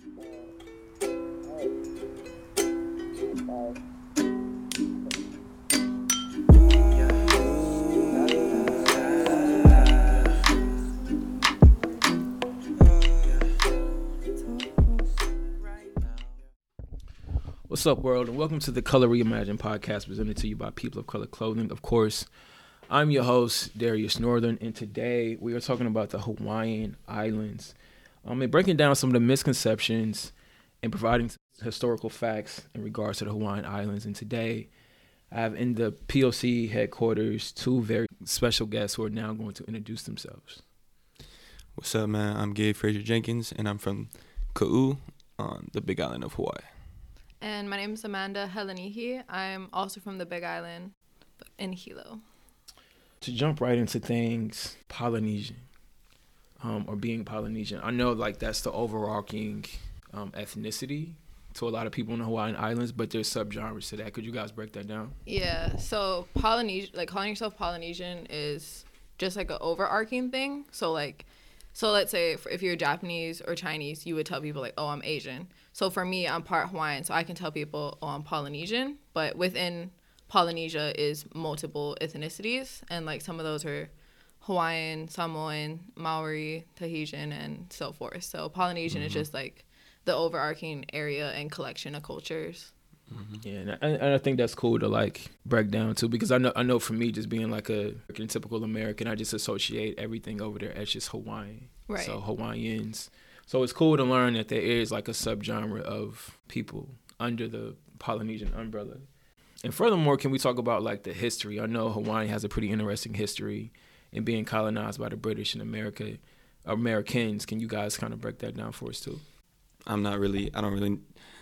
What's up, world, and welcome to the Color Reimagined podcast presented to you by People of Color Clothing. Of course, I'm your host, Darius Northern, and today we are talking about the Hawaiian Islands um, and breaking down some of the misconceptions and providing historical facts in regards to the Hawaiian Islands. And today, I have in the POC headquarters two very special guests who are now going to introduce themselves. What's up, man? I'm Gabe Frazier-Jenkins, and I'm from Ka'u on the Big Island of Hawaii. And my name is Amanda Helenihi. I'm also from the Big Island in Hilo. To jump right into things, Polynesian, um, or being Polynesian. I know like that's the overarching um, ethnicity to a lot of people in the Hawaiian Islands, but there's subgenres to that. Could you guys break that down? Yeah. So Polynesian, like calling yourself Polynesian, is just like an overarching thing. So like, so let's say if, if you're Japanese or Chinese, you would tell people like, "Oh, I'm Asian." So for me, I'm part Hawaiian, so I can tell people, "Oh, I'm Polynesian." But within Polynesia is multiple ethnicities, and like some of those are Hawaiian, Samoan, Maori, Tahitian, and so forth. So Polynesian is mm-hmm. just like the overarching area and collection of cultures. Mm-hmm. Yeah, and I, and I think that's cool to like break down too, because I know I know for me, just being like a typical American, I just associate everything over there as just Hawaiian. Right. So Hawaiians. So it's cool to learn that there is like a subgenre of people under the Polynesian umbrella. And furthermore, can we talk about like the history? I know Hawaii has a pretty interesting history in being colonized by the British in America. Americans, can you guys kind of break that down for us too? I'm not really, I don't really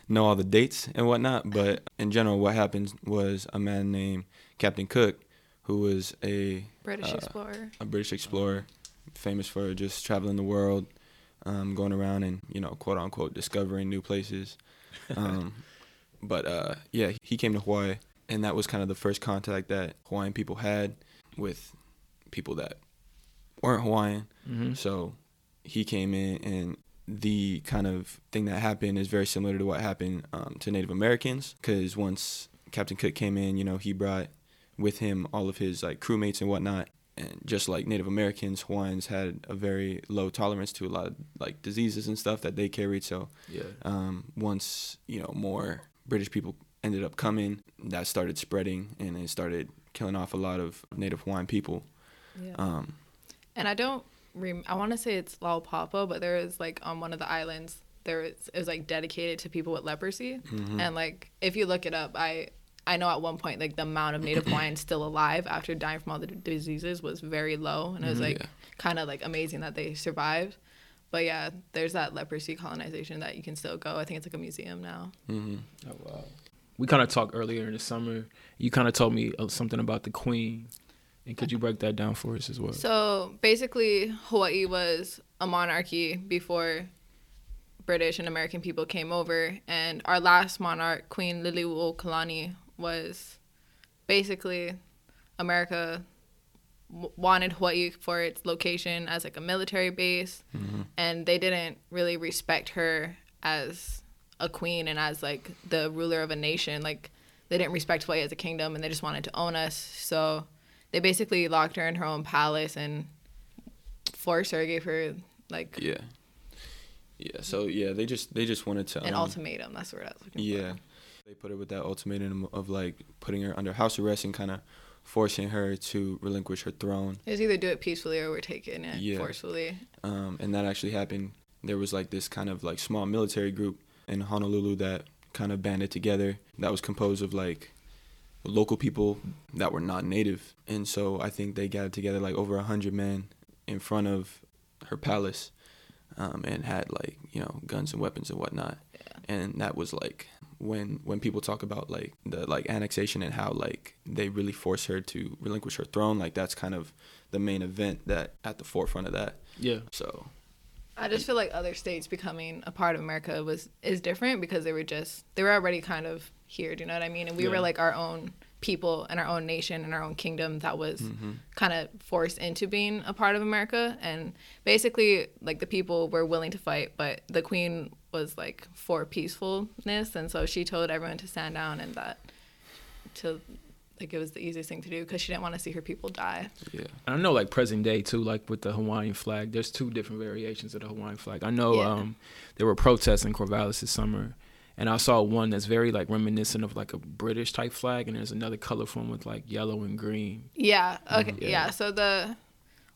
know all the dates and whatnot, but in general, what happened was a man named Captain Cook, who was a British uh, explorer. a British explorer, famous for just traveling the world, um, going around and you know, quote unquote, discovering new places. Um, but uh, yeah, he came to Hawaii, and that was kind of the first contact that Hawaiian people had with people that weren't Hawaiian. Mm-hmm. So he came in, and the kind of thing that happened is very similar to what happened um, to Native Americans. Because once Captain Cook came in, you know, he brought with him all of his like crewmates and whatnot. And just like Native Americans, Hawaiians had a very low tolerance to a lot of like diseases and stuff that they carried. So Yeah. um, once you know more British people ended up coming, that started spreading and it started killing off a lot of Native Hawaiian people. Yeah. Um, And I don't. Rem- I want to say it's Laupapa, but there is like on one of the islands there is it was like dedicated to people with leprosy. mhm. And like if you look it up, I I know at one point like the amount of Native Hawaiians still alive after dying from all the d- diseases was very low, and it was Mhm. like Yeah. kind of like amazing that they survived. But yeah, there's that leprosy colonization that you can still go. I think it's like a museum now. Mhm. Oh wow. We kind of talked earlier in the summer. You kind of told me uh, something about the Queen, and could you break that down for us as well? So basically, Hawaii was a monarchy before British and American people came over, and our last monarch, Queen Liliuokalani, was basically America w- wanted Hawaii for its location as like a military base, Mhm. and they didn't really respect her as a queen and as like the ruler of a nation. Like they didn't respect Hawaii as a kingdom, and they just wanted to own us. So they basically locked her in her own palace and forced her, gave her like Yeah. Yeah. So yeah, they just they just wanted to an um, ultimatum. That's what I was looking Yeah. for. They put her with that ultimatum of like putting her under house arrest and kind of forcing her to relinquish her throne. It was either do it peacefully or we're taking it Yeah. forcefully. Um, and that actually happened. There was like this kind of like small military group in Honolulu that kind of banded together. That was composed of like local people that were not native, and so I think they gathered together like over a hundred men in front of her palace, um, and had like you know guns and weapons and whatnot. Yeah. And that was like when when people talk about like the like annexation and how like they really force her to relinquish her throne. Like that's kind of the main event that at the forefront of that. Yeah. So I just feel like other states becoming a part of America was is different because they were just they were already kind of here. Do you know what I mean? And we Yeah. were like our own people and our own nation and our own kingdom that was mhm. kind of forced into being a part of America. And basically, like the people were willing to fight, but the queen was like for peacefulness, and so she told everyone to stand down and that to like it was the easiest thing to do because she didn't want to see her people die. Yeah. And I know like present day too, like with the Hawaiian flag, there's two different variations of the Hawaiian flag. I know Yeah. um, there were protests in Corvallis this summer, and I saw one that's very like reminiscent of like a British type flag, and there's another colorful one with like yellow and green. Yeah. Okay. Mhm. Yeah. Yeah. So the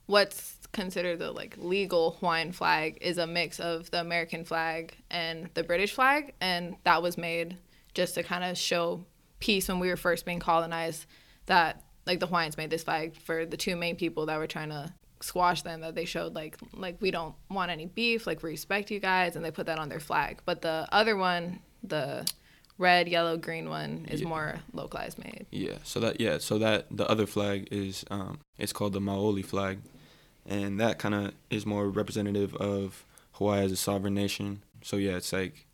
what's considered the like legal Hawaiian flag is a mix of the American flag and the British flag, and that was made just to kind of show peace when we were first being colonized. That like the Hawaiians made this flag for the two main people that were trying to squash them that they showed like like we don't want any beef like we respect you guys and they put that on their flag but the other one the red yellow green one is Yeah. more localized made Yeah. So that yeah. So that the other flag is um, it's called the Maoli flag, and that kind of is more representative of Hawaii as a sovereign nation. So yeah, it's like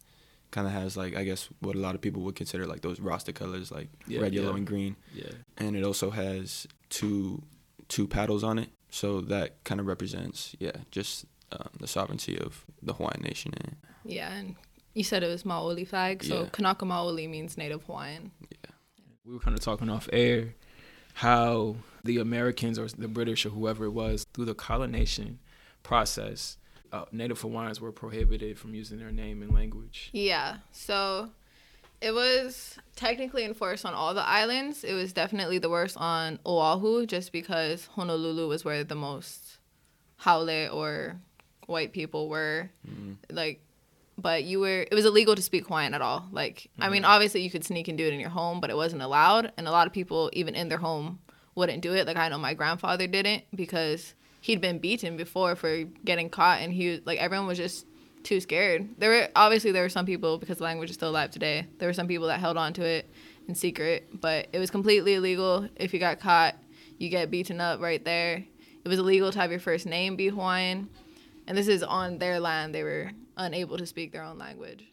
kind of has like I guess what a lot of people would consider like those Rasta colors, like Yeah, red, yellow, yeah. and green. Yeah. And it also has two two paddles on it. So that kind of represents yeah just um, the sovereignty of the Hawaiian nation. And Yeah, and you said it was Maoli flag, so Yeah. Kanaka Maoli means Native Hawaiian. Yeah. We were kind of talking off air how the Americans or the British or whoever it was through the colonization process, uh, Native Hawaiians were prohibited from using their name and language. Yeah, so it was technically enforced on all the islands. It was definitely the worst on Oahu, just because Honolulu was where the most haole or white people were. Like, but you were it was illegal to speak Hawaiian at all. Like, I mean, obviously you could sneak and do it in your home, but it wasn't allowed. And a lot of people, even in their home, wouldn't do it. Like I know my grandfather didn't because he'd been beaten before for getting caught, and he was like everyone was just too scared. There were obviously there were some people because the language is still alive today. There were some people that held on to it in secret, but it was completely illegal. If you got caught, you get beaten up right there. It was illegal to have your first name be Hawaiian, and this is on their land. They were unable to speak their own language.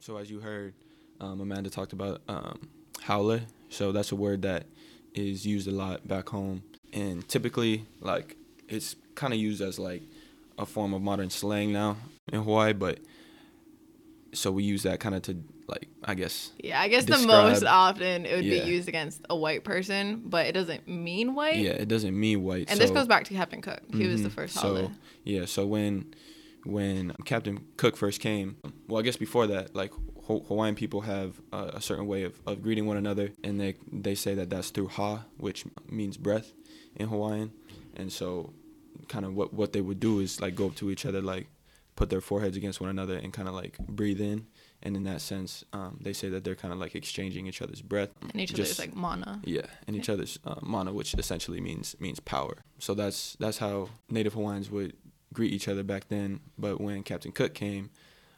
So as you heard, um, Amanda talked about um. So that's a word that is used a lot back home, and typically, like, it's kind of used as like a form of modern slang now in Hawaii. But so we use that kind of to like, I guess, Yeah, I guess the most often it would Yeah. be used against a white person, but it doesn't mean white. yeah, it doesn't mean white. And this goes back to Captain Cook. He was the Mhm. first So holiday. yeah, so when when Captain Cook first came, well, I guess before that, like Hawaiian people have a, a certain way of, of greeting one another, and they they say that that's through ha, which means breath in Hawaiian, and so kind of what what they would do is like go up to each other, like put their foreheads against one another, and kind of like breathe in, and in that sense, um, they say that they're kind of like exchanging each other's breath. And each Just- other's like mana. yeah, and each other's uh, mana, which essentially means means power. So that's that's how Native Hawaiians would greet each other back then. But when Captain Cook came,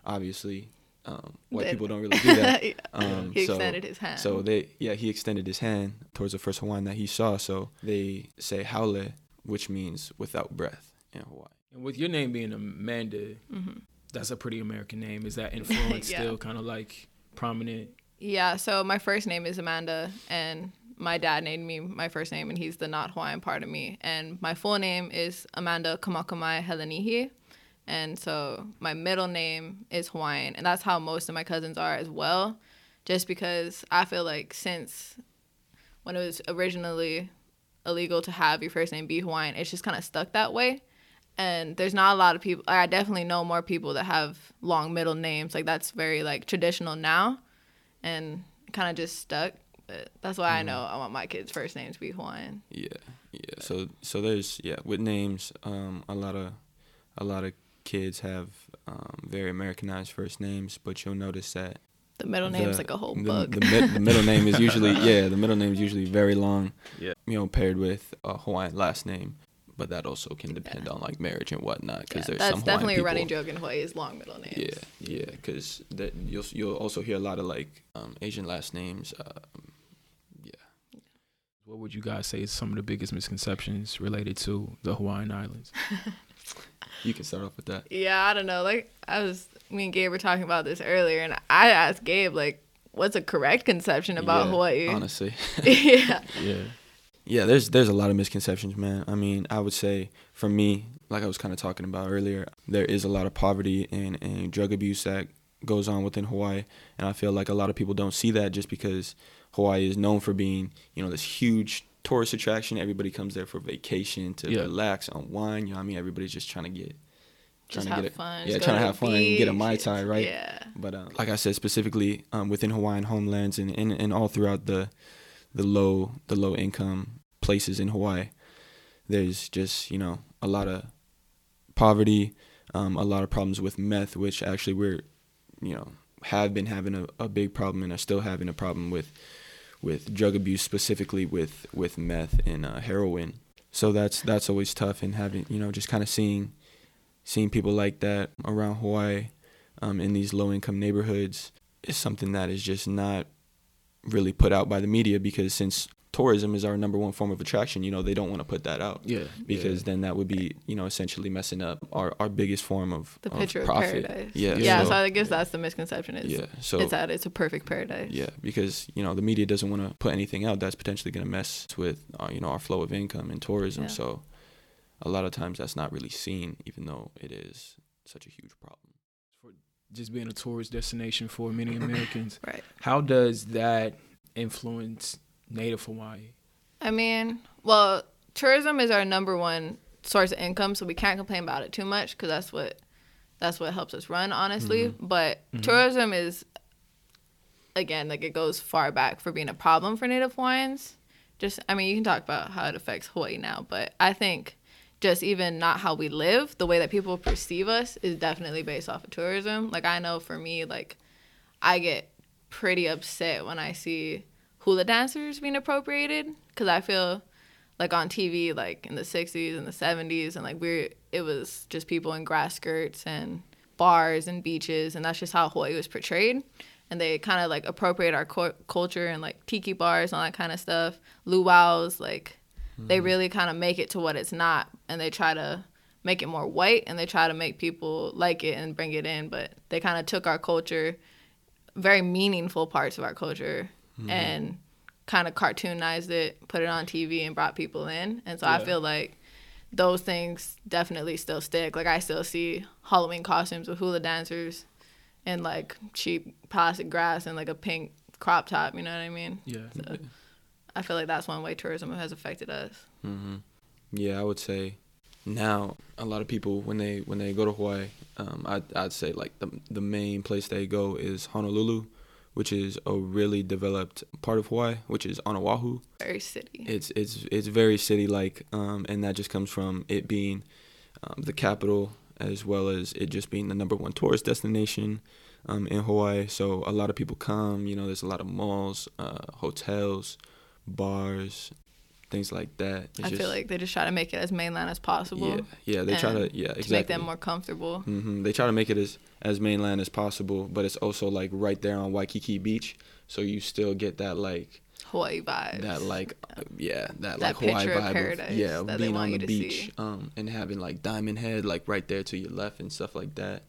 obviously, um, white Then- people don't really do that. Yeah. Um, he so- extended his hand. So they yeah he extended his hand towards the first Hawaiian that he saw. So they say haole, which means without breath in Hawaii. And with your name being Amanda, Mhm. that's a pretty American name. Is that influence Yeah. still kind of like prominent? Yeah, so my first name is Amanda, and my dad named me my first name, and he's the not Hawaiian part of me. And my full name is Amanda Kamakamae Helenihi. And so my middle name is Hawaiian, and that's how most of my cousins are as well. Just because I feel like since when it was originally illegal to have your first name be Hawaiian, it's just kind of stuck that way. And there's not a lot of people. I definitely know more people that have long middle names. Like that's very like traditional now and kind of just stuck. But that's why I know I want my kids' first name to be Hawaiian. Yeah, yeah. So so there's yeah with names, um, a lot of a lot of kids have um, very Americanized first names, but you'll notice that The middle name is like a whole the, book. The, mid, the middle name is usually yeah, the middle name is usually very long. Yeah. You know, paired with a Hawaiian last name, but that also can depend on like marriage and whatnot. Because Yeah, there's that's some definitely Hawaiian a running people- joke in Hawaii is long middle names. Yeah, yeah, because that you'll you'll also hear a lot of like um, Asian last names. Um, yeah. What would you guys say is some of the biggest misconceptions related to the Hawaiian Islands? You can start off with that. Yeah, I don't know. Like I was, me and Gabe were talking about this earlier, and I asked Gabe like, "What's a correct conception about Yeah, Hawaii?" Honestly. yeah, Yeah. Yeah, there's there's a lot of misconceptions, man. I mean, I would say for me, like I was kind of talking about earlier, there is a lot of poverty and, and drug abuse that goes on within Hawaii. And I feel like a lot of people don't see that just because Hawaii is known for being, you know, this huge tourist attraction. Everybody comes there for vacation to Yeah. relax, unwind. You know what I mean? Everybody's just trying to get, trying Just to have get it. fun. Yeah, just trying go to the have fun and get a beach. Mai Tai, right? Yeah. But uh, like I said, specifically um, within Hawaiian homelands and, and, and all throughout the the low the low income places in Hawaii, there's just you know a lot of poverty, um, a lot of problems with meth, which actually we're you know have been having a, a big problem and are still having a problem with with drug abuse specifically with with meth and uh, heroin. So that's that's always tough and having you know just kind of seeing seeing people like that around Hawaii um, in these low income neighborhoods is something that is just not really put out by the media because since tourism is our number one form of attraction, you know, they don't want to put that out Yeah. because then that would be, you know, essentially messing up our, our biggest form of, The of picture of profit. paradise. Yeah. Yeah. so, So, I guess that's the misconception is yeah. So it's that it's a perfect paradise. yeah, because you know the media doesn't want to put anything out that's potentially going to mess with uh, you know our flow of income and tourism. Yeah. So a lot of times that's not really seen, even though it is such a huge problem. For Just being a tourist destination for many Americans. Right. How does that influence Native Hawaii? I mean, well, tourism is our number one source of income, so we can't complain about it too much because that's what that's what helps us run, honestly. Mm-hmm. But mm-hmm. tourism is again like it goes far back for being a problem for Native Hawaiians. Just, I mean, you can talk about how it affects Hawaii now, but I think just even not how we live, the way that people perceive us is definitely based off of tourism. Like I know for me, like I get pretty upset when I see hula dancers being appropriated? Because I feel like on TV, like in the '60s and the '70s, and like we're it was just people in grass skirts and bars and beaches, and that's just how Hawaii was portrayed. And they kind of like appropriate our cu- culture and like tiki bars and all that kind of stuff, luau's, like they hmm. really kind of make it to what it's not, and they try to make it more white, and they try to make people like it and bring it in, but they kind of took our culture very meaningful parts of our culture and kind of cartoonized it, put it on TV, and brought people in. And so I feel like those things definitely still stick. Like I still see Halloween costumes with hula dancers and like cheap plastic grass and like a pink crop top. You know what I mean? Yeah. So I feel like that's one way tourism has affected us. hmm Yeah, I would say now a lot of people when they when they go to Hawaii, um, I'd I'd say like the the main place they go is Honolulu, which is a really developed part of Hawaii, which is on Oahu. Very city. It's it's it's very city like, um, and that just comes from it being um, the capital as well as it just being the number one tourist destination um, in Hawaii. So a lot of people come. You know, there's a lot of malls, uh, hotels, bars, things like that. It's I feel like they just try to make it as mainland as possible yeah, yeah. They try to yeah yeah to make them more comfortable. Mm-hmm. They try to make it as as mainland as possible, but it's also like right there on Waikiki Beach, so you still get that like Hawaii vibes. that like yeah that, That like Hawaii vibe paradise of yeah of that they being want on the beach um and having like Diamond Head like right there to your left and stuff like that.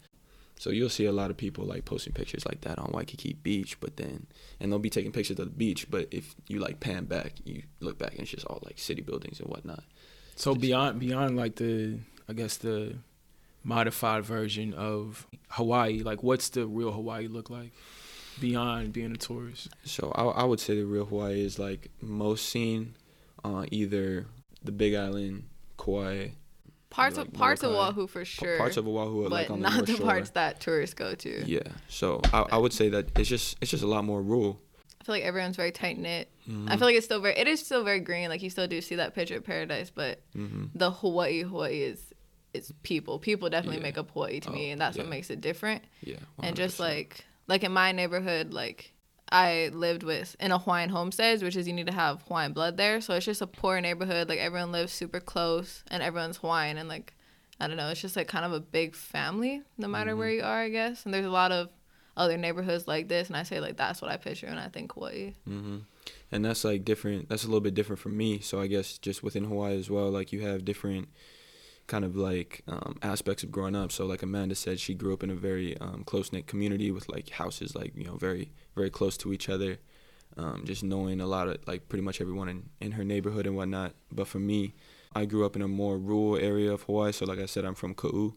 So you'll see a lot of people like posting pictures like that on Waikiki Beach, but then and they'll be taking pictures of the beach, but if you like pan back, you look back and it's just all like city buildings and whatnot. So beyond beyond like the I guess the modified version of Hawaii, like what's the real Hawaii look like beyond being a tourist? So I, I would say the real Hawaii is like most seen on either the Big Island, Kauai, Parts like of parts of Oahu for p- sure. parts of Oahu, are but like on the not North the parts that tourists go to. Yeah, so I, I would say that it's just it's just a lot more rural. I feel like everyone's very tight knit. Mm-hmm. I feel like it's still very it is still very green. Like you still do see that picture of paradise, but Mm-hmm. the Hawaii Hawaii is is people. People definitely Yeah. make up Hawaii to me Oh, and that's what makes it different. Yeah, And just like like in my neighborhood, like I lived with in a Hawaiian homesteads, which is you need to have Hawaiian blood there. So it's just a poor neighborhood. Like everyone lives super close and everyone's Hawaiian and like I don't know, it's just like kind of a big family no matter Mm-hmm. where you are, I guess. And there's a lot of other neighborhoods like this and I say like that's what I picture when I think Hawaii. hmm And that's like different. That's a little bit different from me. So I guess just within Hawaii as well, like you have different kind of like um, aspects of growing up. So like Amanda said, she grew up in a very um, close knit community with like houses like you know very very close to each other. Um, just knowing a lot of like pretty much everyone in, in her neighborhood and whatnot. But for me, I grew up in a more rural area of Hawaii. So, like I said, I'm from Ka'u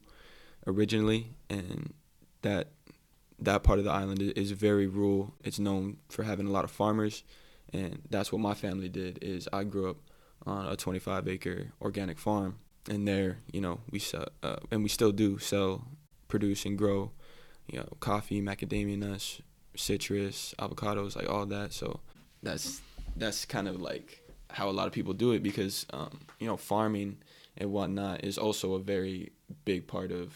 originally, and that that part of the island is very rural. It's known for having a lot of farmers, and that's what my family did. Is I grew up on a 25 acre organic farm, and there, you know, we sell, uh, and we still do sell, produce, and grow, you know, coffee, macadamia nuts, citrus, avocados, like all that. So that's that's kind of like how a lot of people do it because um, you know farming and whatnot is also a very big part of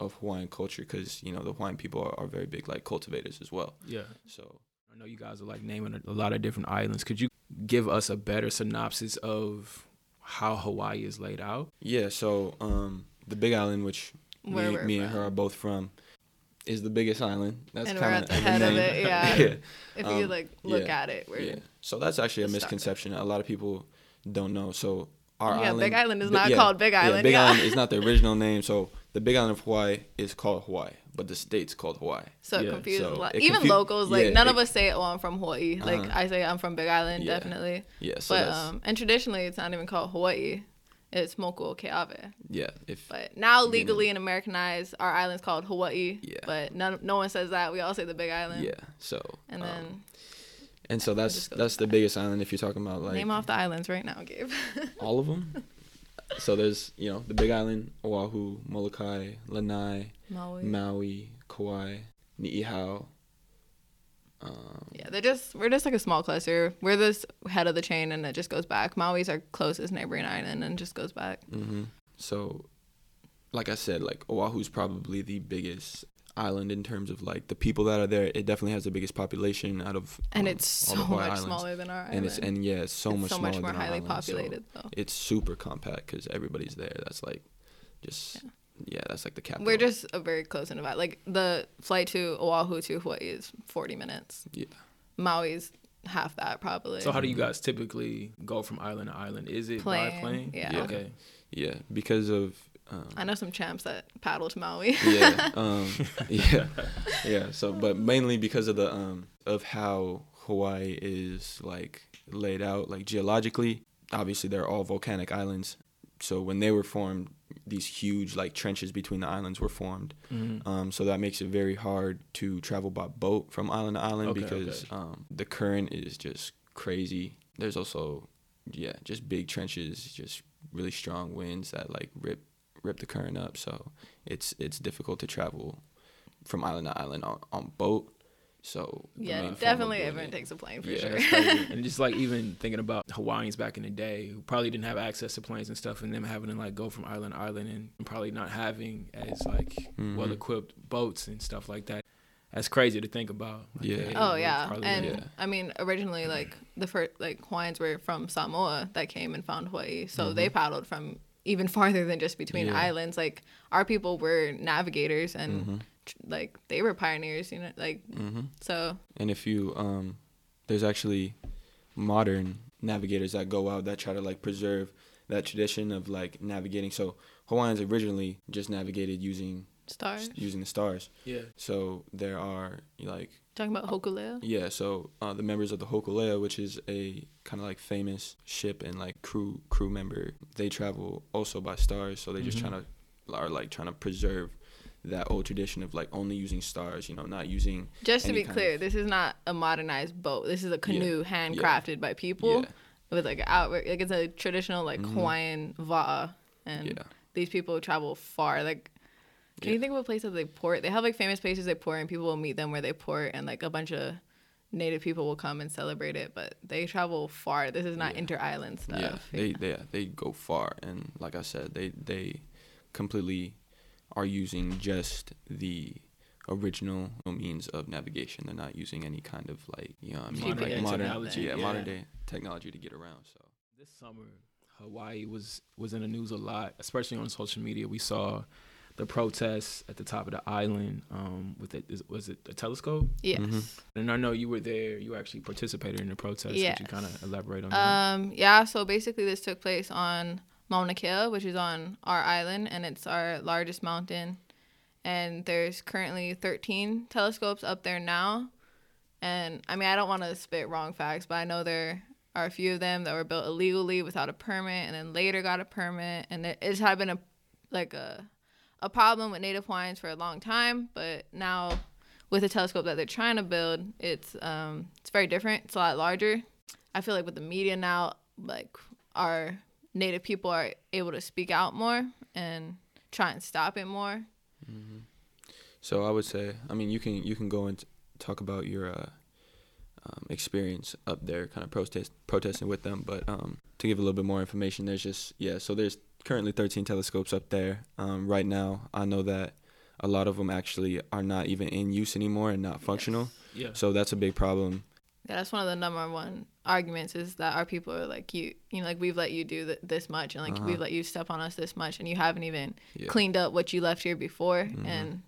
of Hawaiian culture because you know the Hawaiian people are, are very big like cultivators as well. Yeah. So I know you guys are like naming a, a lot of different islands. Could you give us a better synopsis of how Hawaii is laid out? yeah, so um, the Big Island, which Where me, me and her are both from, is the biggest island. That's And we're at the head of it, yeah. yeah. If Um, you like look yeah, at it, we're Yeah. So that's actually a misconception. A lot of people don't know. So our Yeah, island, Big Island is Bi- not called Big Island. Yeah, Island, Big yeah. Island is not the original name. So the Big Island of Hawaii is called Hawaii, but the state's called Hawaii. so it Yeah, confuses so a lot. it Even confu- locals, like yeah, none it- of us say, "Oh, I'm from Hawaii." Like Uh-huh. I say, I'm from Big Island, Yeah. definitely. Yeah. So but um, and traditionally, it's not even called Hawaii. It's Moku Keawe. yeah. If But now legally and Americanized, our island's called Hawaii. Yeah. But none, no one says that. We all say the Big Island. yeah. So And um, then and so that's that's the biggest island if you're talking about like name off the islands right now, Gabe. all of them. so there's you know the Big Island, Oahu, Molokai, Lanai, Maui. Maui, Kauai, Niihau. Um, Yeah, they're just we're just like a small cluster. We're this head of the chain, and it just goes back. Maui's our closest neighboring island, and just goes back. hmm So, like I said, like Oahu's probably the biggest island in terms of like the people that are there. It definitely has the biggest population out of And um, it's so much islands. smaller than our island. And it's and yeah, it's so It's much so much more highly island, so populated though. it's super compact because everybody's there. That's like, just yeah. That's like the capital. We're just a very close in about like the flight to Oahu to Hawaii is forty minutes. yeah. Maui's half that probably. So how do you guys typically go from island to island? Is it by Plane, plane? yeah. Yeah. Okay. Yeah, because of um, I know some champs that paddle to Maui. yeah, um, yeah, yeah. So, but mainly because of the um of how Hawaii is like laid out, like geologically. Obviously, they're all volcanic islands. So when they were formed, these huge like trenches between the islands were formed. Mhm. Um, so that makes it very hard to travel by boat from island to island Okay, because okay. um, the current is just crazy. There's also, yeah, just big trenches, just really strong winds that like rip rip the current up. So it's it's difficult to travel from island to island on, on boat. So yeah, form definitely everyone it- takes a plane for Yeah, sure. And just like even thinking about Hawaiians back in the day who probably didn't have access to planes and stuff, and them having to like go from island to island and probably not having as like Mhm. well equipped boats and stuff like that. That's crazy to think about. Like, Yeah. they Oh yeah, and Yeah. I mean originally like the first like Hawaiians were from Samoa that came and found Hawaii, so they paddled from even farther than just between Mm-hmm. Yeah. islands. Like our people were navigators and Mhm. Tr- like they were pioneers, you know. Like Mhm. so, And if you um there's actually modern navigators that go out that try to like preserve that tradition of like navigating. So Hawaiians originally just navigated using stars. using the stars. Yeah. So there are like Talking about Hokulea. yeah, so uh, the members of the Hokulea, which is a kind of like famous ship and like crew crew member, they travel also by stars. So they just Mhm. trying to are like trying to preserve that old tradition of like only using stars, you know, not using Just to be clear, of- this is not a modernized boat. This is a canoe handcrafted by people yeah, with like out like it's a traditional like Mhm. Hawaiian va'a, and yeah. these people travel far. Like, can Yeah. you think of a place that they port? They have like famous places they port, and people will meet them where they port, and like a bunch of native people will come and celebrate it. But they travel far. This is not Yeah. inter island stuff. Yeah, they they they go far, and like I said, they they completely are using just the original means of navigation. They're not using any kind of like you know I mean Modern like modern technology, yeah, yeah. modern day technology to get around. So This summer, Hawaii was was in the news a lot, especially on social media. We saw the protests at the top of the island um, with it was it a telescope? Yes. Mhm. And I know you were there. You actually participated in the protest. Could you kind of elaborate on that? Um, yeah, so basically this took place on Mauna Kea, which is on our island, and it's our largest mountain. And there's currently 13 telescopes up there now. And I mean, I don't want to spit wrong facts, but I know there are a few of them that were built illegally without a permit, and then later got a permit, and it, it's had been a like a a problem with native Hawaiians for a long time, but now with the telescope that they're trying to build, it's um it's very different. It's a lot larger. I feel like with the media now, like our native people are able to speak out more and try and stop it more. So I would say, I mean, you can you can go and talk about your uh, um, experience up there, kind of protest protesting with them. But um, to give a little bit more information, there's just yeah. So there's currently 13 telescopes up there. Um, right now, I know that a lot of them actually are not even in use anymore and not functional. Yeah. So that's a big problem. Yeah, that's one of the number one arguments is that our people are like you, you know, like we've let you do th- this much, and like Uh-huh. we've let you step on us this much, and you haven't even Yeah. cleaned up what you left here before, Mhm. and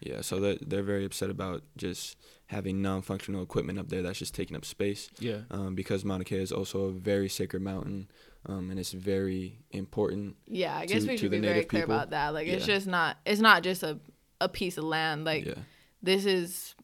Yeah. So they're, they're very upset about just having non-functional equipment up there that's just taking up space. Yeah. Um, because Mauna Kea is also a very sacred mountain, um, and it's very important yeah, I guess To- we to should be very clear people. about that. Like it's just not, it's not just a a piece of land. Like yeah, this is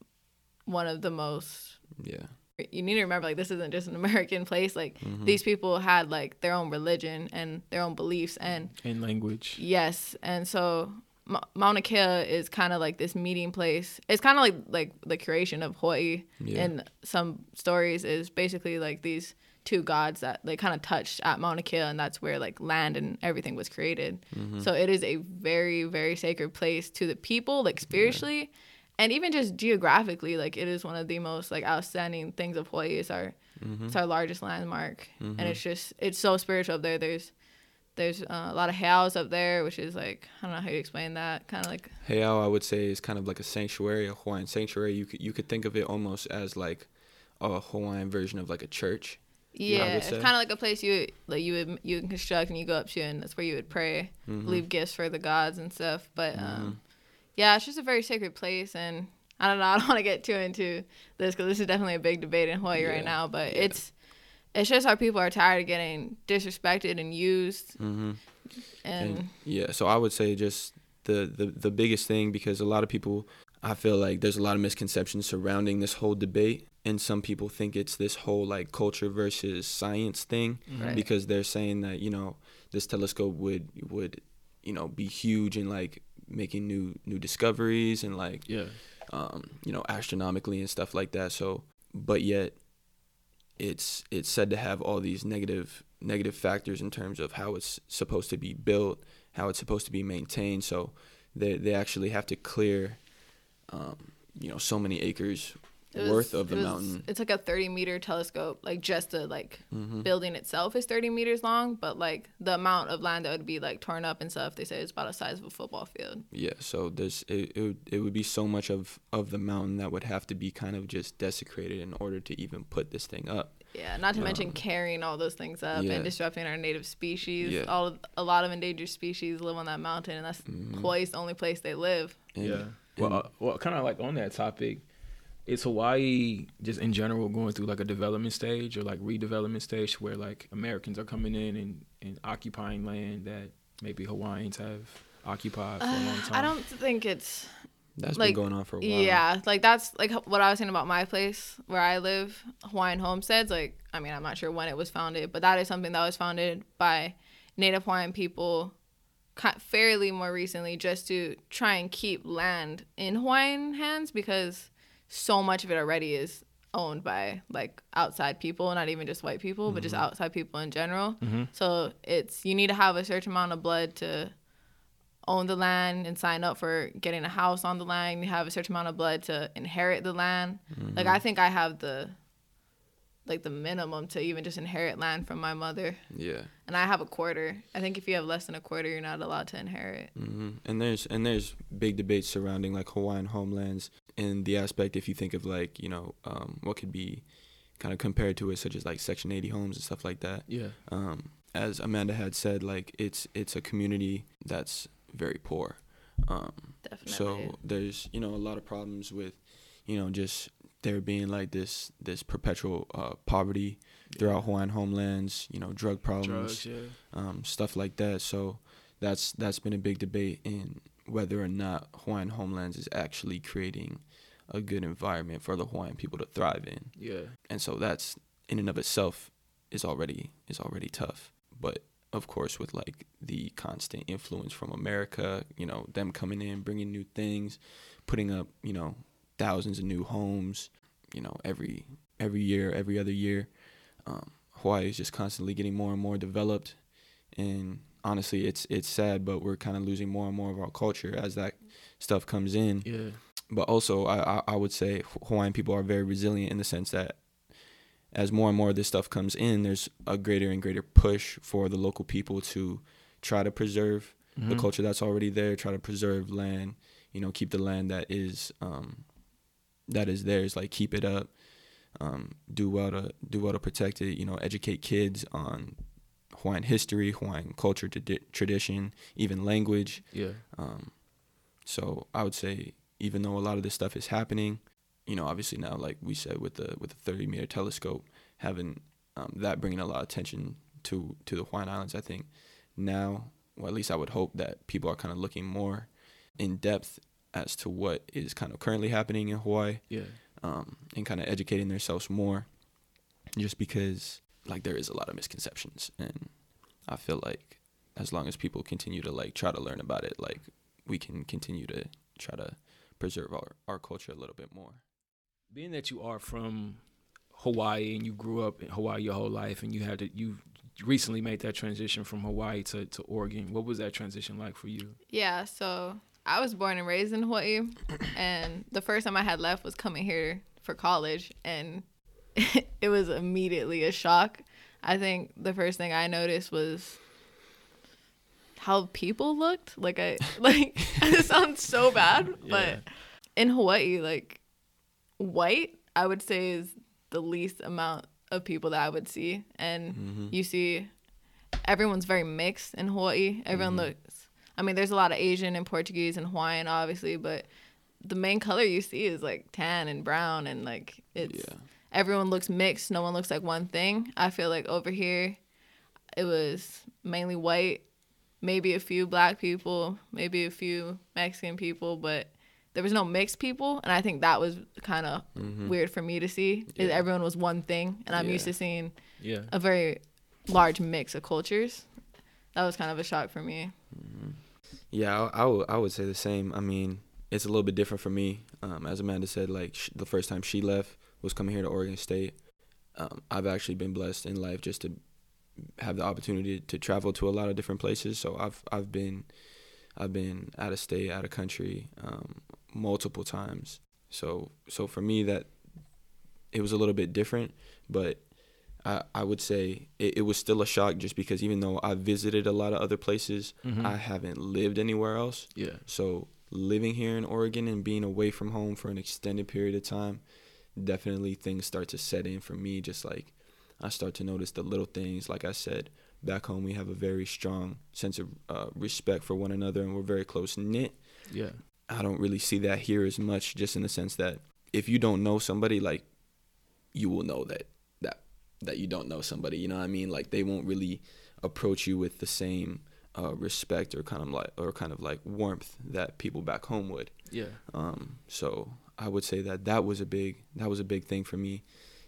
one of the most. yeah, You need to remember, like this isn't just an American place. Like Mhm. these people had like their own religion and their own beliefs, and In language. Yes, and so Ma- Mauna Kea is kind of like this meeting place. It's kind of like like the creation of Hawaii. yeah, In some stories, is basically like these two gods that they kind of touched at Mauna Kea, and that's where like land and everything was created. Mhm. So it is a very very sacred place to the people, like spiritually, and even just geographically. Like it is one of the most like outstanding things of Hawaii. It's our Mhm. it's our largest landmark, Mhm. and it's just it's so spiritual up there. There's there's uh, a lot of heiaus up there, which is like I don't know how you explain that. Kind of like Heiau, I would say, is kind of like a sanctuary, a Hawaiian sanctuary. You could you could think of it almost as like a Hawaiian version of like a church. yeah, it's kind of like a place you like you would you construct and you go up to, and that's where you would pray, Mhm. leave gifts for the gods and stuff. But um, yeah, it's just a very sacred place, and I don't know. I don't want to get too into this because this is definitely a big debate in Hawaii Yeah, right now. But yeah. it's it's just our people are tired of getting disrespected and used, Mm-hmm. and, And yeah, so I would say just the, the the biggest thing because a lot of people I feel like there's a lot of misconceptions surrounding this whole debate and some people think it's this whole like culture versus science thing Right. because they're saying that, you know, this telescope would would, you know, be huge and like making new new discoveries and like Yeah. um, you know, astronomically and stuff like that. So, but yet, it's it's said to have all these negative negative factors in terms of how it's supposed to be built, how it's supposed to be maintained. So, they they actually have to clear, um, you know, so many acres was- worth of it the was- mountain. It's like a 30 meter telescope. Like just the like hmm building itself is 30 meters long, but like the amount of land that would be like torn up and stuff, they say it's about the size of a football field. Yeah, so there's it, it would it would be so much of of the mountain that would have to be kind of just desecrated in order to even put this thing up. Yeah, not to mention Um, carrying all those things up yeah. and disrupting our native species. Yeah. All of, a lot of endangered species live on that mountain, and that's Mhm. Hawaii's the only place they live. And- yeah. Well, uh, well, kind of like on that topic, is Hawaii just in general going through like a development stage or like redevelopment stage where like Americans are coming in and, and occupying land that maybe Hawaiians have occupied for a long time? I don't think it's That's Like, been going on for a while. Yeah, like that's like what I was saying about my place where I live, Hawaiian Homesteads. Like, I mean, I'm not sure when it was founded, but that is something that was founded by Native Hawaiian people fairly more recently just to try and keep land in Hawaiian hands because so much of it already is owned by like outside people, not even just white people, but just outside people in general. Mhm. So it's you need to have a certain amount of blood to own the land and sign up for getting a house on the land. You have a certain amount of blood to inherit the land. Like I think I have the like the minimum to even just inherit land from my mother. Yeah. And I have a quarter. I think if you have less than a quarter, you're not allowed to inherit. Mm-hmm. And there's and there's big debates surrounding like Hawaiian homelands and the aspect if you think of like you know um, what could be kind of compared to it, such as like Section 80 homes and stuff like that. Yeah. Um, as Amanda had said, like it's it's a community that's very poor. Um, Definitely. so there's you know a lot of problems with you know just there being like this this perpetual uh, poverty throughout Hawaiian homelands. You know drug problems Drugs, yeah. um, stuff like that. So that's that's been a big debate in whether or not Hawaiian homelands is actually creating a good environment for the Hawaiian people to thrive in. Yeah. And so that's in and of itself is already is already tough. But of course, with like the constant influence from America, you know, them coming in, bringing new things, putting up, you know, thousands of new homes, you know, every every year, every other year. Um, Hawaii is just constantly getting more and more developed, and honestly, it's it's sad, but we're kind of losing more and more of our culture as that stuff comes in. Yeah. But also, I I, would say Hawaiian people are very resilient in the sense that as more and more of this stuff comes in, there's a greater and greater push for the local people to try to preserve the Mhm. culture that's already there, try to preserve land, you know, keep the land that is um, that is theirs, like keep it up, um, do well to do well to protect it, you know, educate kids on Hawaiian history, Hawaiian culture, tradi- tradition, even language. Yeah. Um, so I would say even though a lot of this stuff is happening, you know, obviously now like we said with the with the 30 meter telescope, having um, that bringing a lot of attention to to the Hawaiian Islands, I think now, or at least I would hope that people are kind of looking more in depth as to what is kind of currently happening in Hawaii Yeah. um, and kind of educating themselves more just because like there is a lot of misconceptions and i feel like as long as people continue to like try to learn about it like we can continue to try to preserve our, our culture a little bit more Being that you are from Hawaii and you grew up in Hawaii your whole life and you had to you recently made that transition from Hawaii to, to Oregon. What was that transition like for you? Yeah, so I was born and raised in Hawaii, and the first time I had left was coming here for college, and it was immediately a shock. I think the first thing I noticed was how people looked. Like I like it sounds so bad, but Yeah. in Hawaii, like white, I would say is the least amount of people that I would see, and Mm-hmm. you see everyone's very mixed in Hawaii. Everyone Mhm. looks. I mean, there's a lot of Asian and Portuguese and Hawaiian, obviously, but the main color you see is like tan and brown, and like it's yeah everyone looks mixed. No one looks like one thing. I feel like over here, it was mainly white, maybe a few black people, maybe a few Mexican people, but there was no mixed people, and I think that was kind of Mhm. weird for me to see. Is Yeah. everyone was one thing, and I'm used to seeing Yeah. a very large mix of cultures. That was kind of a shock for me. Yeah, I, I would I would say the same. I mean, it's a little bit different for me. Um, as Amanda said, like sh- the first time she left was coming here to Oregon State. Um, I've actually been blessed in life just to have the opportunity to travel to a lot of different places. So I've I've been I've been out of state, out of country, um, multiple times. So so for me that it was a little bit different, but I I would say it, it was still a shock just because even though I visited a lot of other places, Mhm. I haven't lived anywhere else. yeah. So living here in Oregon and being away from home for an extended period of time, definitely things start to set in for me. Just like I start to notice the little things. Like I said, back home we have a very strong sense of uh, respect for one another and we're very close knit. Yeah. I don't really see that here as much, just in the sense that if you don't know somebody, like you will know that that you don't know somebody. You know what I mean? Like they won't really approach you with the same uh, respect or kind of like or kind of like warmth that people back home would. Yeah. Um, so I would say that that was a big that was a big thing for me.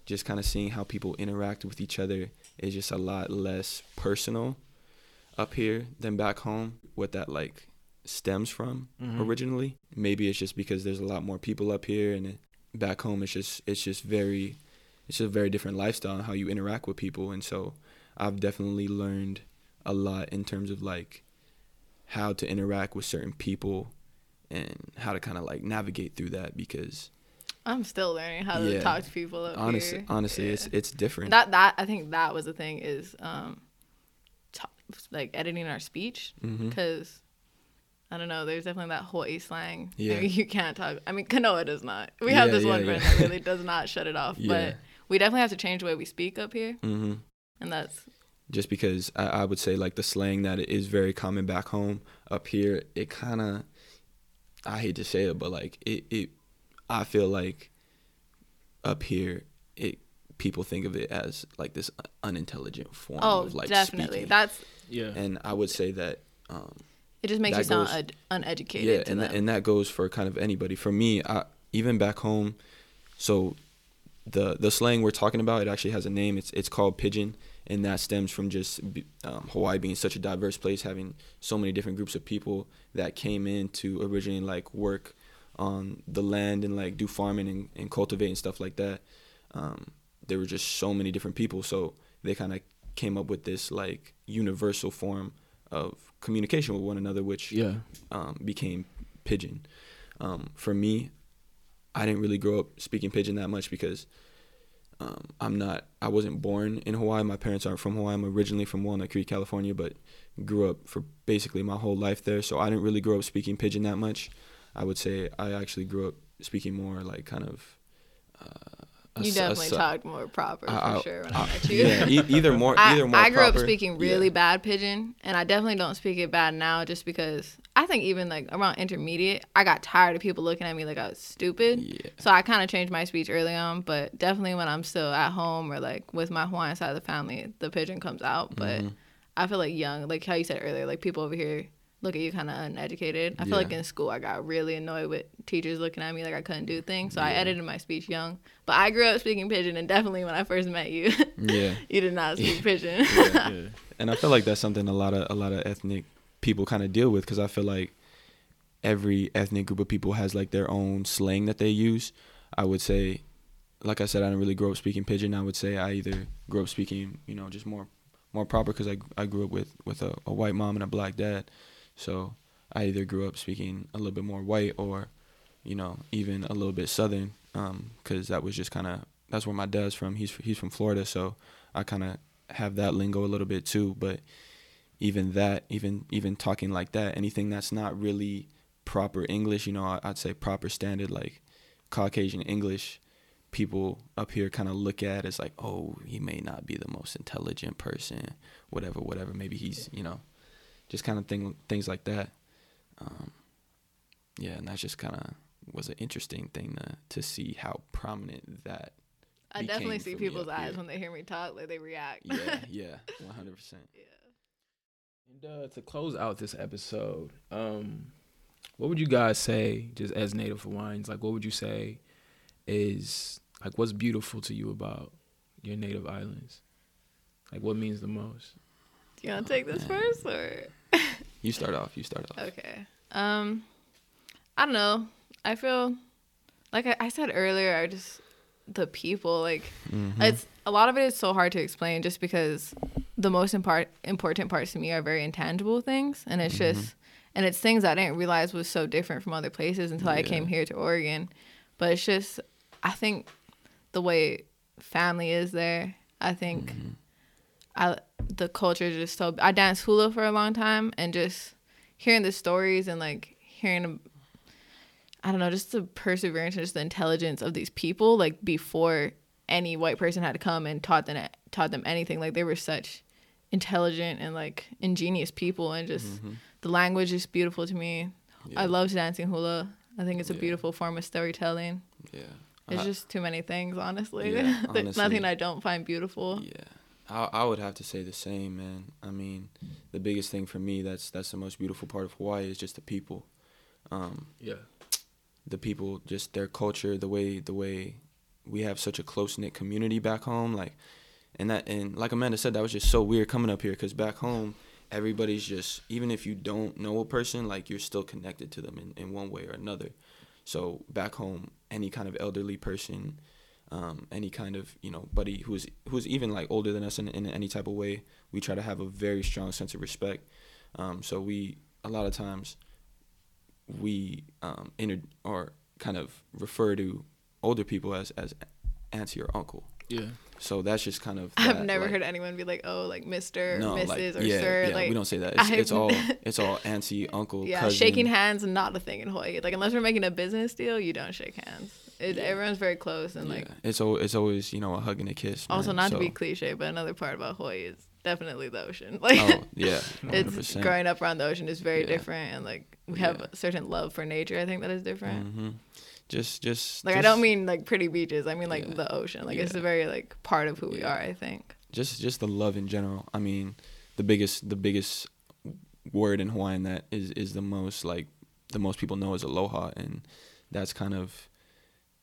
Just kind of seeing how people interact with each other is just a lot less personal up here than back home. What that like stems from Mhm. originally. Maybe it's just because there's a lot more people up here, and back home it's just it's just very it's a very different lifestyle and how you interact with people. And so I've definitely learned a lot in terms of like how to interact with certain people and how to kind of like navigate through that because I'm still learning how to Yeah. talk to people up honestly here. honestly Yeah. it's it's different. that that I think that was the thing is um, ta like editing our speech because I don't know. There's definitely that Hawaii slang. Yeah. you can't talk. I mean, Kanoa does not. We have Yeah, this one friend that really does not shut it off. Yeah. But we definitely have to change the way we speak up here, hmm and that's just because I, I would say like the slang that is very common back home up here it kind of i hate to say it but like it, it i feel like up here it people think of it as like this unintelligent form oh of like definitely speaking. that's Yeah. and i would say that um it. Just makes That you sound goes- un- uneducated. yeah to and them. that, and that goes for kind of anybody for me I, even back home so the the slang we're talking about it actually has a name. It's it's called pidgin, and that stems from just um, Hawaii being such a diverse place, having so many different groups of people that came in to originally like work on the land and like do farming and, and cultivate and stuff like that. Um, there were just so many different people, so they kind of came up with this like universal form of communication with one another, which Yeah. um, became pidgin. Um, for me, I didn't really grow up speaking pidgin that much because um, I'm not. I wasn't born in Hawaii. My parents aren't from Hawaii. I'm originally from Walnut Creek, California, but grew up for basically my whole life there. So I didn't really grow up speaking pidgin that much. I would say I actually grew up speaking more like kind of. Uh, a You a definitely s- talked more proper for I- I- sure when I- I met you. Yeah, e- either more, either more. I grew up proper- speaking yeah. really bad pidgin, and I definitely don't speak it bad now, just because I think even like around intermediate, I got tired of people looking at me like I was stupid. Yeah. So I kind of changed my speech early on, but definitely when I'm still at home or like with my Hawaiian side of the family, the pidgin comes out. But Mhm. I feel like young, like how you said earlier, like people over here look at you kind of uneducated. I feel like in school I got really annoyed with teachers looking at me like I couldn't do things. So I edited my speech young. But I grew up speaking pidgin, and definitely when I first met you, Yeah. you did not speak pidgin. yeah. and I feel like that's something a lot of a lot of ethnic people kind of deal with because I feel like every ethnic group of people has like their own slang that they use. I would say, like I said, I didn't really grow up speaking pidgin. I would say I either grew up speaking, you know, just more more proper because I I grew up with with a, a white mom and a black dad, so I either grew up speaking a little bit more white or, you know, even a little bit southern, um, because that was just kind of that's where my dad's from. He's he's from Florida, so I kind of have that lingo a little bit too. But even that, even even talking like that, anything that's not really proper English, you know, I- I'd say proper standard like Caucasian English, people up here kind of look at as like, oh, he may not be the most intelligent person, whatever, whatever. Maybe he's, you know, just kind of thing things like that. Um, yeah, and that's just kind of was an interesting thing to to see how prominent that. I definitely see people's eyes here. when they hear me talk, like they react. Yeah, yeah, one hundred percent. Yeah. And uh, to close out this episode, um, what would you guys say, just as native Hawaiians, like what would you say is like what's beautiful to you about your native islands? Like what means the most? Do you want to take this man. first or? You start off. You start off. Okay. Um, I don't know. I feel like I, I said earlier. I just the people like Mhm. it's a lot of it is so hard to explain just because the most impart, important parts to me are very intangible things and it's Mm-hmm. just and it's things I didn't realize was so different from other places until I came here to Oregon. But it's just I think the way family is there. I think Mm-hmm. I the culture is just so I danced hula for a long time and just hearing the stories and like hearing I don't know, just the perseverance and just the intelligence of these people, like before any white person had to come and taught them taught them anything. Like they were such intelligent and like ingenious people, and just the language is beautiful to me. I Mm-hmm. Love dancing hula. I think it's a Yeah. beautiful form of storytelling. Yeah. It's I- just too many things, honestly. Yeah, There's honestly. nothing I don't find beautiful. Yeah, I I would have to say the same, man. I mean, the biggest thing for me that's that's the most beautiful part of Hawaii is just the people. Um, Yeah. the people, just their culture, the way the way we have such a close knit community back home, like, and that and like Amanda said, that was just so weird coming up here because back home, everybody's just even if you don't know a person, like you're still connected to them in, in one way or another. So back home, any kind of elderly person, um, any kind of you know buddy who's who's even like older than us in, in any type of way, we try to have a very strong sense of respect. Um, so we a lot of times we um, inter- or kind of refer to older people as as auntie or uncle. Yeah. So that's just kind of. I've never like- heard anyone be like, "Oh, like Mister, no, Mrs. like, or yeah, Sir." yeah, like we don't say that. It's, it's all it's all auntie, uncle, yeah, cousin. shaking hands not a thing in Hawaii. Like unless we're making a business deal, you don't shake hands. It, Yeah. Everyone's very close and Yeah, like. it's al- it's always you know a hug and a kiss. Also, man. not to be cliche, but another part about Hawaii is definitely the ocean. Like, Oh yeah, one hundred it's growing up around the ocean is very different, and like we have a certain love for nature. I think that is different. hmm Just just Like I don't mean like pretty beaches. I mean like Yeah. the ocean. Like it's a very like part of who we are. I think. just just the love in general. I mean, the biggest the biggest word in Hawaiian that is is the most like the most people know is aloha, and that's kind of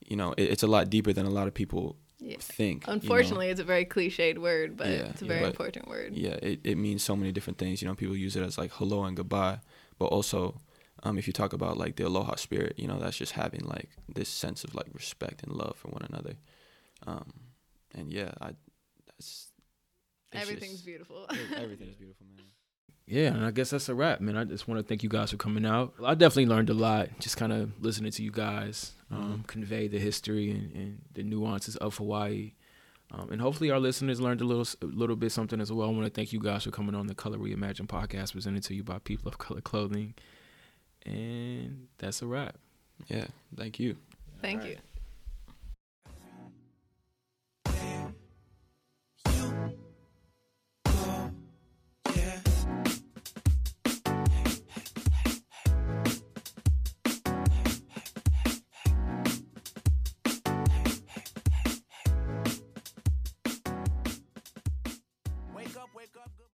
you know it, it's a lot deeper than a lot of people Yeah. think. you know? Unfortunately, it's a very cliched word, but Yeah, it's a very but- important word. yeah, it, it means so many different things. You know, people use it as like hello and goodbye, but also, um, if you talk about like the aloha spirit, you know, that's just having like this sense of like respect and love for one another. Um, and yeah, I that's Everything's just- beautiful. everything's beautiful, man. Yeah, and I guess that's a wrap, man. I just want to thank you guys for coming out. I definitely learned a lot just kind of listening to you guys um, Mhm. convey the history and, and the nuances of Hawaii. Um, and hopefully our listeners learned a little a little bit something as well. I want to thank you guys for coming on the Color Reimagine podcast presented to you by People of Color Clothing. And that's a wrap. Yeah, thank you. Thank All you. right.